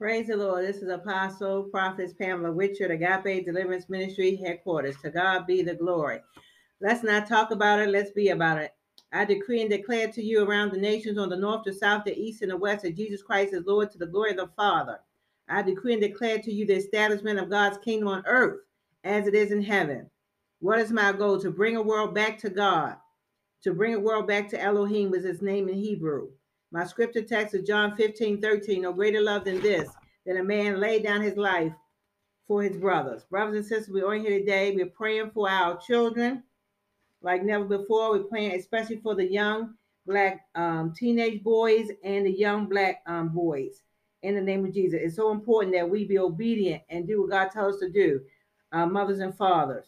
Praise the Lord. This is Apostle, Prophetess Pamela Richard, Agape Deliverance Ministry headquarters. To God be the glory. Let's not talk about it, let's be about it. I decree and declare to you around the nations on the north, the south, the east, and the west that Jesus Christ is Lord to the glory of the Father. I decree and declare to you the establishment of God's kingdom on earth as it is in heaven. What is my goal? To bring a world back to God, to bring a world back to Elohim, was his name in Hebrew. My scripture text is John 15, 13. No greater love than this, that a man lay down his life for his brothers. Brothers and sisters, we're on here today. We're praying for our children like never before. We're praying especially for the young black um, teenage boys and the young black um, boys in the name of Jesus. It's so important that we be obedient and do what God tells us to do, uh, mothers and fathers.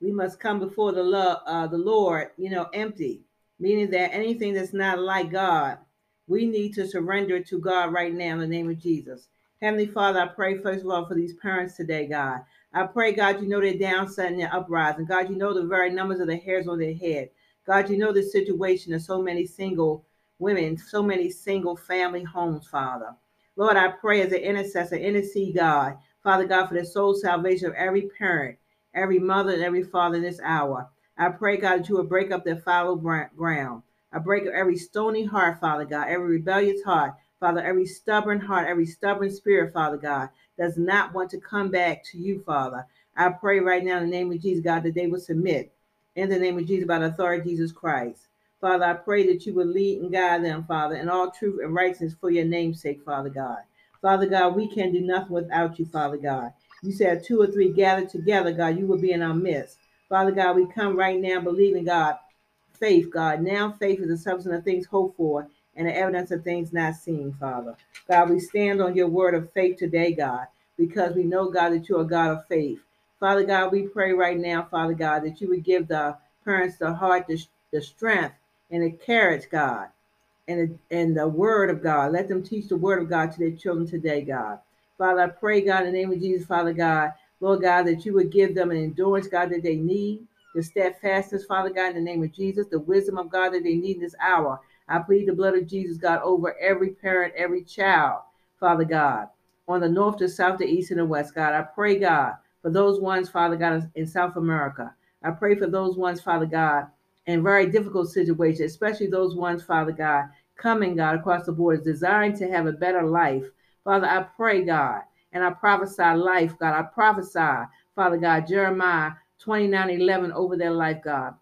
We must come before the love, uh, the Lord, you know, empty meaning that anything that's not like God, we need to surrender to God right now in the name of Jesus. Heavenly Father, I pray first of all for these parents today, God. I pray, God, you know their downside and their uprising. God, you know the very numbers of the hairs on their head. God, you know the situation of so many single women, so many single family homes, Father. Lord, I pray as an intercessor, intercede, God, Father God, for the soul salvation of every parent, every mother, and every father in this hour. I pray, God, that you will break up their fallow ground. I break up every stony heart, Father God, every rebellious heart, Father, every stubborn heart, every stubborn spirit, Father God, does not want to come back to you, Father. I pray right now in the name of Jesus, God, that they will submit in the name of Jesus by the authority of Jesus Christ. Father, I pray that you will lead and guide them, Father, in all truth and righteousness for your name's sake, Father God. Father God, we can do nothing without you, Father God. You said two or three gathered together, God, you will be in our midst. Father God, we come right now believing God, faith, God. Now faith is the substance of things hoped for and the evidence of things not seen, Father. God, we stand on your word of faith today, God, because we know, God, that you're God of faith. Father God, we pray right now, Father God, that you would give the parents the heart, the, the strength, and the courage, God, and the, and the word of God. Let them teach the word of God to their children today, God. Father, I pray, God, in the name of Jesus, Father God, Lord God, that you would give them an endurance, God, that they need, the steadfastness, Father God, in the name of Jesus, the wisdom of God that they need in this hour. I plead the blood of Jesus, God, over every parent, every child, Father God, on the north, the south, the east, and the west, God. I pray, God, for those ones, Father God, in South America. I pray for those ones, Father God, in very difficult situations, especially those ones, Father God, coming, God, across the borders, desiring to have a better life. Father, I pray, God, and I prophesy life, God. I prophesy, Father God, Jeremiah 29 11 over their life, God.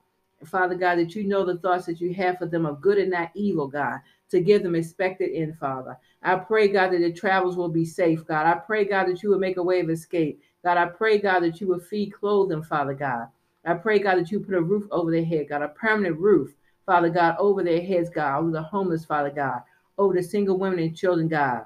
Father God, that you know the thoughts that you have for them of good and not evil, God, to give them expected in, Father. I pray, God, that their travels will be safe, God. I pray, God, that you will make a way of escape. God, I pray, God, that you will feed, clothe them, Father God. I pray, God, that you put a roof over their head, God, a permanent roof, Father God, over their heads, God, over the homeless, Father God, over the single women and children, God.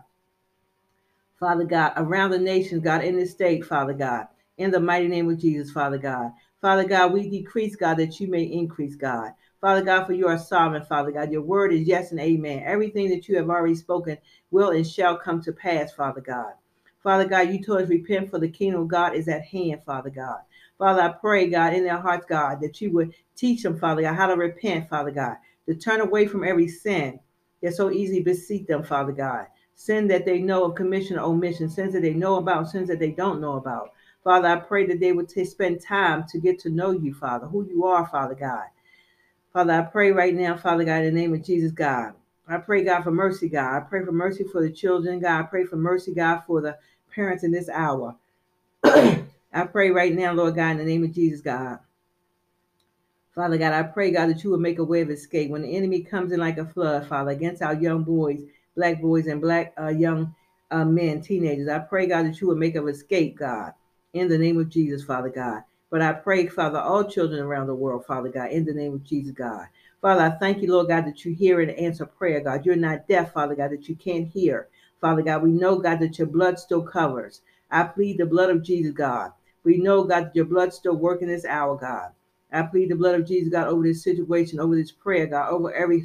Father God, around the nation, God, in this state, Father God, in the mighty name of Jesus, Father God. Father God, we decrease, God, that you may increase, God. Father God, for you are sovereign, Father God. Your word is yes and amen. Everything that you have already spoken will and shall come to pass, Father God. Father God, you told us repent for the kingdom of God is at hand, Father God. Father, I pray, God, in their hearts, God, that you would teach them, Father God, how to repent, Father God, to turn away from every sin that so easily beseech them, Father God sin that they know of commission or omission, sins that they know about, sins that they don't know about. Father, I pray that they would t- spend time to get to know you, Father, who you are, Father God. Father, I pray right now, Father God, in the name of Jesus, God. I pray, God, for mercy, God. I pray for mercy for the children, God. I pray for mercy, God, for the parents in this hour. I pray right now, Lord God, in the name of Jesus, God. Father God, I pray, God, that you will make a way of escape when the enemy comes in like a flood, Father, against our young boys black boys and black uh, young uh, men, teenagers. I pray, God, that you would make of escape, God, in the name of Jesus, Father God. But I pray, Father, all children around the world, Father God, in the name of Jesus, God. Father, I thank you, Lord God, that you hear and answer prayer, God. You're not deaf, Father God, that you can't hear. Father God, we know, God, that your blood still covers. I plead the blood of Jesus, God. We know, God, that your blood still working this hour, God. I plead the blood of Jesus, God, over this situation, over this prayer, God, over every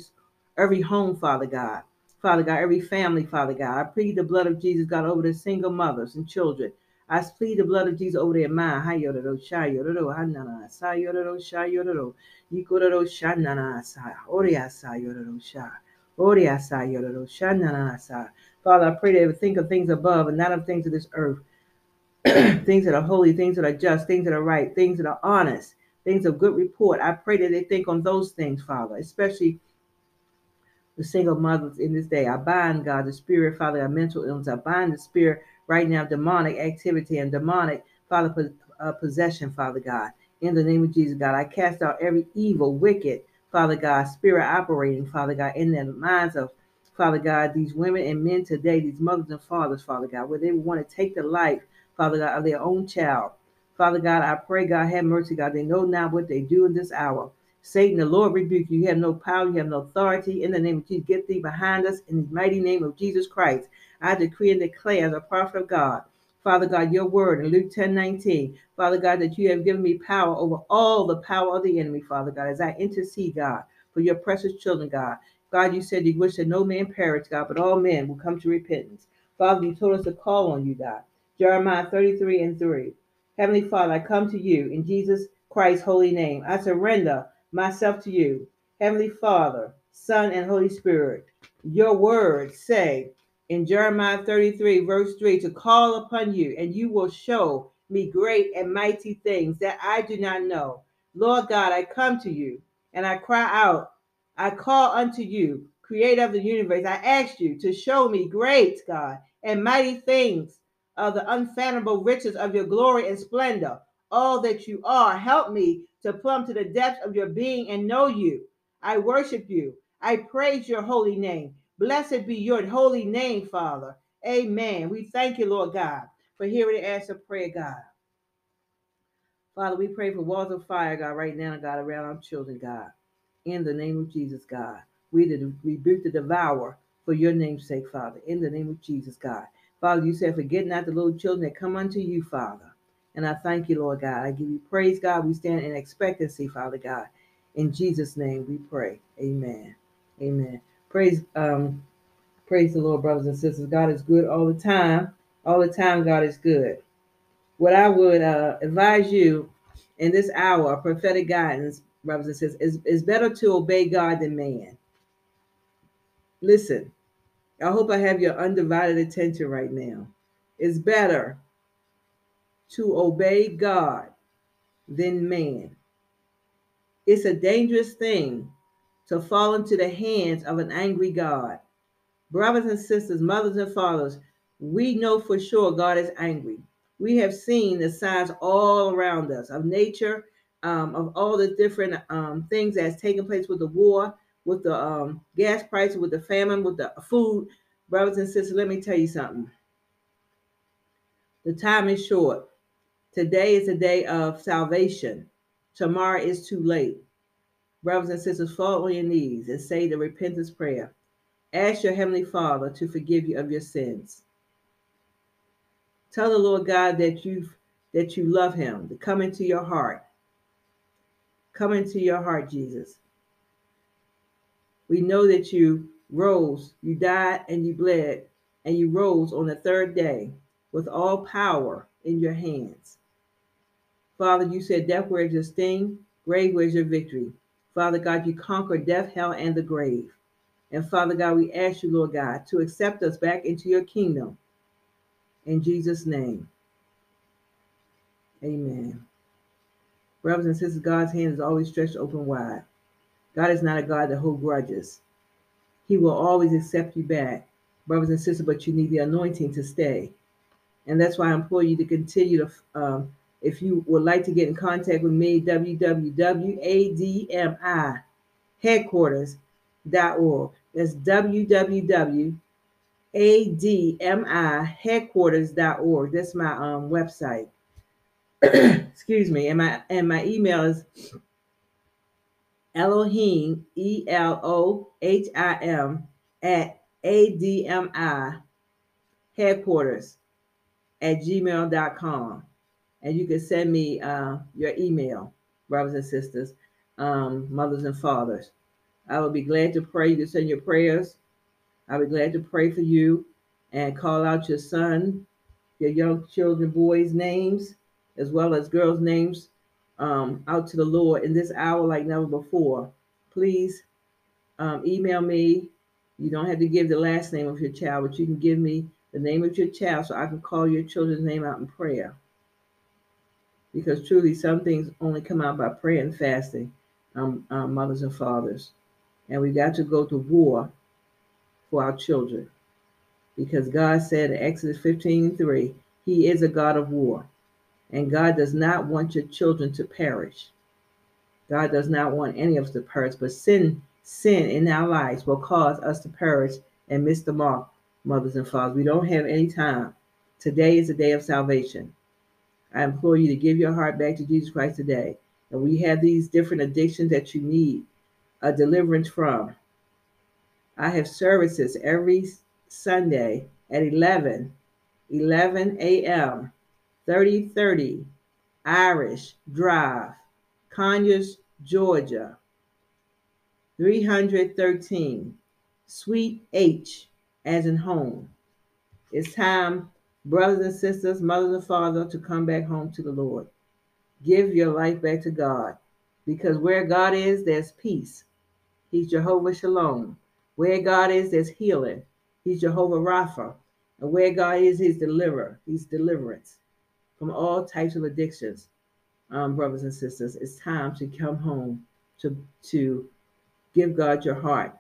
every home, Father God. Father God, every family, Father God. I plead the blood of Jesus, God, over the single mothers and children. I plead the blood of Jesus over their mind. Hayororo, shayororo, hanana, sayororo, shayororo, yikororo, shanana, sa, oria, sayororo, sha, oria, sayororo, shanana, sa. Father, I pray they would think of things above and not of things of this earth. things that are holy, things that are just, things that are right, things that are honest, things of good report. I pray that they think on those things, Father, especially the single mothers in this day. I bind, God, the spirit, Father, God, mental illness. I bind the spirit right now, demonic activity and demonic, Father, uh, possession, Father God. In the name of Jesus, God, I cast out every evil, wicked, Father God, spirit operating, Father God, in the minds of, Father God, these women and men today, these mothers and fathers, Father God, where they want to take the life, Father God, of their own child. Father God, I pray, God, have mercy, God. They know now what they do in this hour. Satan, the Lord rebuke you. You have no power, you have no authority. In the name of Jesus, get thee behind us in the mighty name of Jesus Christ. I decree and declare as a prophet of God, Father God, your word in Luke 10 19. Father God, that you have given me power over all the power of the enemy, Father God, as I intercede, God, for your precious children, God. God, you said you wish that no man perish, God, but all men will come to repentance. Father, you told us to call on you, God. Jeremiah 33 and 3. Heavenly Father, I come to you in Jesus Christ's holy name. I surrender myself to you. Heavenly Father, Son, and Holy Spirit, your words say in Jeremiah 33, verse 3, to call upon you, and you will show me great and mighty things that I do not know. Lord God, I come to you and I cry out, I call unto you, creator of the universe. I ask you to show me great, God, and mighty things of the unfathomable riches of your glory and splendor all that you are. Help me to plumb to the depths of your being and know you. I worship you. I praise your holy name. Blessed be your holy name, Father. Amen. We thank you, Lord God, for hearing the answer prayer, God. Father, we pray for walls of fire, God, right now, God, around our children, God. In the name of Jesus, God. We rebuke the devourer for your name's sake, Father. In the name of Jesus, God. Father, you said, forget not the little children that come unto you, Father. And I thank you, Lord God. I give you praise, God. We stand in expectancy, Father God. In Jesus' name we pray. Amen. Amen. Praise um praise the Lord, brothers and sisters. God is good all the time. All the time, God is good. What I would uh, advise you in this hour, prophetic guidance, brothers and sisters, is, is better to obey God than man. Listen, I hope I have your undivided attention right now. It's better to obey God than man. It's a dangerous thing to fall into the hands of an angry God. Brothers and sisters, mothers and fathers, we know for sure God is angry. We have seen the signs all around us of nature, um, of all the different um, things that's taking place with the war, with the um, gas prices, with the famine, with the food. Brothers and sisters, let me tell you something. The time is short. Today is a day of salvation. Tomorrow is too late. Brothers and sisters, fall on your knees and say the repentance prayer. Ask your Heavenly Father to forgive you of your sins. Tell the Lord God that you that you love him, to come into your heart. Come into your heart, Jesus. We know that you rose, you died and you bled, and you rose on the third day with all power in your hands. Father, you said, Death, where's your sting? Grave, where's your victory? Father God, you conquered death, hell, and the grave. And Father God, we ask you, Lord God, to accept us back into your kingdom. In Jesus' name. Amen. Brothers and sisters, God's hand is always stretched open wide. God is not a God that holds grudges. He will always accept you back, brothers and sisters, but you need the anointing to stay. And that's why I implore you to continue to um, if you would like to get in contact with me, www.admi headquarters.org. That's www.admi That's my um, website. Excuse me. And my and my email is Elohim E L O H I M at ADMI headquarters at gmail.com and you can send me uh, your email, brothers and sisters, um, mothers and fathers. I will be glad to pray. You can send your prayers. I'll be glad to pray for you and call out your son, your young children, boys' names, as well as girls' names um, out to the Lord in this hour like never before. Please um, email me You don't have to give the last name of your child, but you can give me the name of your child so I can call your children's name out in prayer. Because truly, some things only come out by prayer and fasting, um, um, mothers and fathers. And we got to go to war for our children. Because God said in Exodus 15 3, He is a God of war. And God does not want your children to perish. God does not want any of us to perish, but sin, sin in our lives will cause us to perish and miss the mark, mothers and fathers. We don't have any time. Today is the day of salvation. I implore you to give your heart back to Jesus Christ today. And we have these different addictions that you need a deliverance from. I have services every Sunday at 11, 11 a.m., 3030 Irish Drive, Conyers, Georgia. 313 Suite H as in home. It's time, brothers and sisters, mothers and fathers, to come back home to the Lord. Give your life back to God because where God is, there's peace. He's Jehovah Shalom. Where God is, there's healing. He's Jehovah Rapha. And where God is, He's deliverer. He's deliverance from all types of addictions. Um, brothers and sisters, it's time to come home to to give God your heart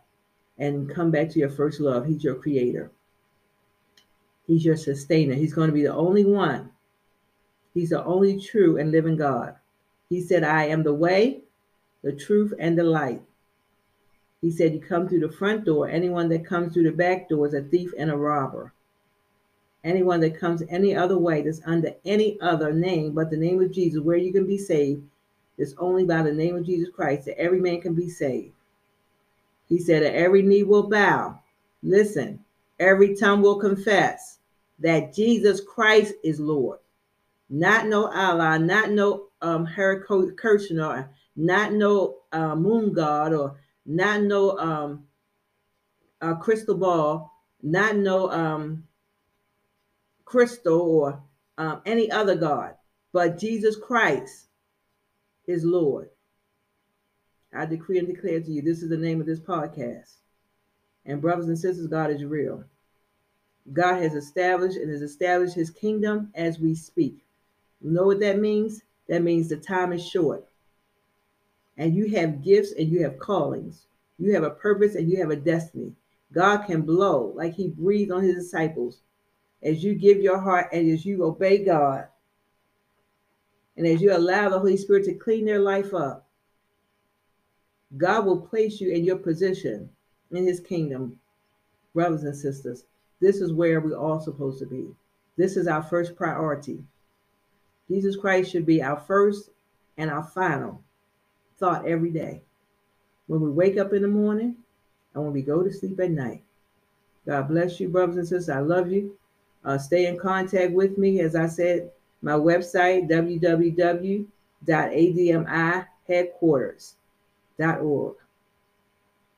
and come back to your first love. He's your creator. He's your sustainer. He's going to be the only one. He's the only true and living God. He said, I am the way, the truth, and the light. He said, You come through the front door. Anyone that comes through the back door is a thief and a robber. Anyone that comes any other way that's under any other name but the name of Jesus, where you can be saved, is only by the name of Jesus Christ that every man can be saved. He said that every knee will bow. Listen, every tongue will confess that Jesus Christ is Lord. Not no Allah, not no um Kirsten or not no uh, moon god or not no um uh, crystal ball, not no um crystal or um, any other god, but Jesus Christ is Lord. I decree and declare to you, this is the name of this podcast. And brothers and sisters, God is real. God has established and has established his kingdom as we speak. You know what that means? That means the time is short. And you have gifts and you have callings. You have a purpose and you have a destiny. God can blow like he breathed on his disciples as you give your heart and as you obey God and as you allow the Holy Spirit to clean their life up. God will place you in your position in his kingdom, brothers and sisters. This is where we're all supposed to be. This is our first priority. Jesus Christ should be our first and our final thought every day. When we wake up in the morning and when we go to sleep at night. God bless you, brothers and sisters. I love you. Uh, stay in contact with me. As I said, my website, www.admiheadquarters.org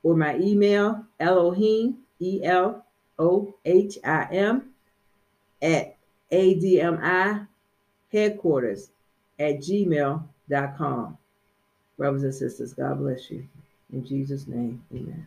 or my email, Elohim, O H I M, at ADMI headquarters at gmail.com. Brothers and sisters, God bless you. In Jesus' name, amen.